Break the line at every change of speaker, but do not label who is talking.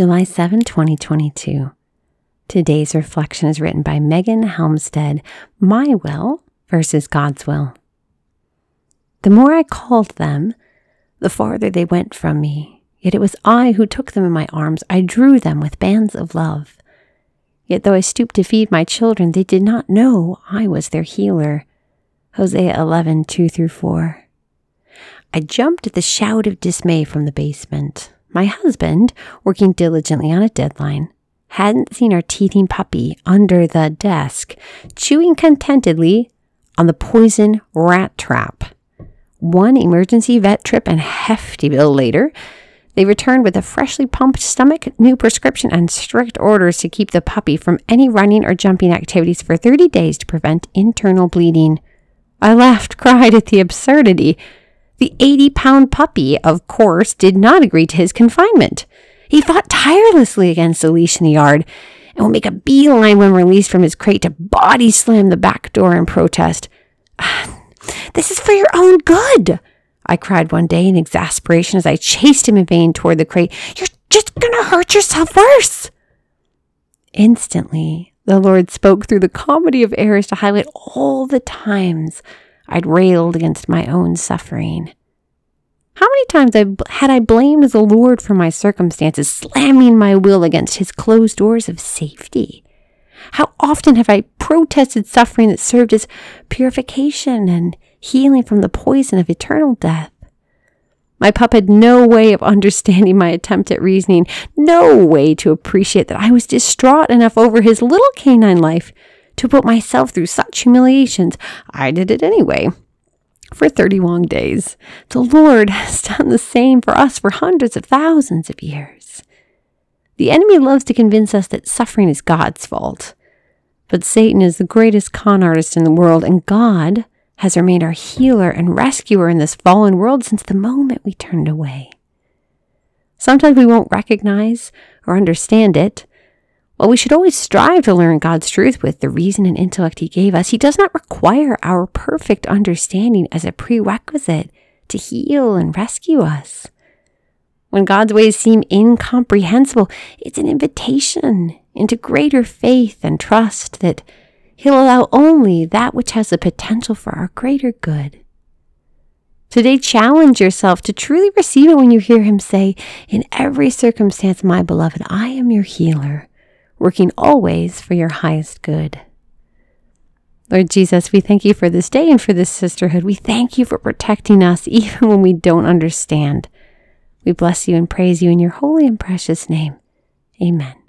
July 7, 2022. Today's reflection is written by Megan Hjelmstad My Will versus God's Will. The more I called them, the farther they went from me. Yet it was I who took them in my arms. I drew them with bands of love. Yet though I stooped to feed my children, they did not know I was their healer. Hosea 11, 2 through 4. I jumped at the shout of dismay from the basement. My husband, working diligently on a deadline, hadn't seen our teething puppy under the desk, chewing contentedly on the poison rat trap. One emergency vet trip and hefty bill later, they returned with a freshly pumped stomach, new prescription, and strict orders to keep the puppy from any running or jumping activities for 30 days to prevent internal bleeding. I laughed, cried at the absurdity. The 80 pound puppy, of course, did not agree to his confinement. He fought tirelessly against the leash in the yard and would make a beeline when released from his crate to body slam the back door in protest. This is for your own good, I cried one day in exasperation as I chased him in vain toward the crate. You're just going to hurt yourself worse. Instantly, the Lord spoke through the comedy of errors to highlight all the times I'd railed against my own suffering. How many times had I blamed the Lord for my circumstances, slamming my will against his closed doors of safety? How often have I protested suffering that served as purification and healing from the poison of eternal death? My pup had no way of understanding my attempt at reasoning, no way to appreciate that I was distraught enough over his little canine life to put myself through such humiliations. I did it anyway. For 30 long days. The Lord has done the same for us for hundreds of thousands of years. The enemy loves to convince us that suffering is God's fault. But Satan is the greatest con artist in the world, and God has remained our healer and rescuer in this fallen world since the moment we turned away. Sometimes we won't recognize or understand it. While we should always strive to learn God's truth with the reason and intellect He gave us, He does not require our perfect understanding as a prerequisite to heal and rescue us. When God's ways seem incomprehensible, it's an invitation into greater faith and trust that He'll allow only that which has the potential for our greater good. Today, challenge yourself to truly receive it when you hear Him say, In every circumstance, my beloved, I am your healer, working always for your highest good. Lord Jesus, we thank you for this day and for this sisterhood. We thank you for protecting us even when we don't understand. We bless you and praise you in your holy and precious name. Amen.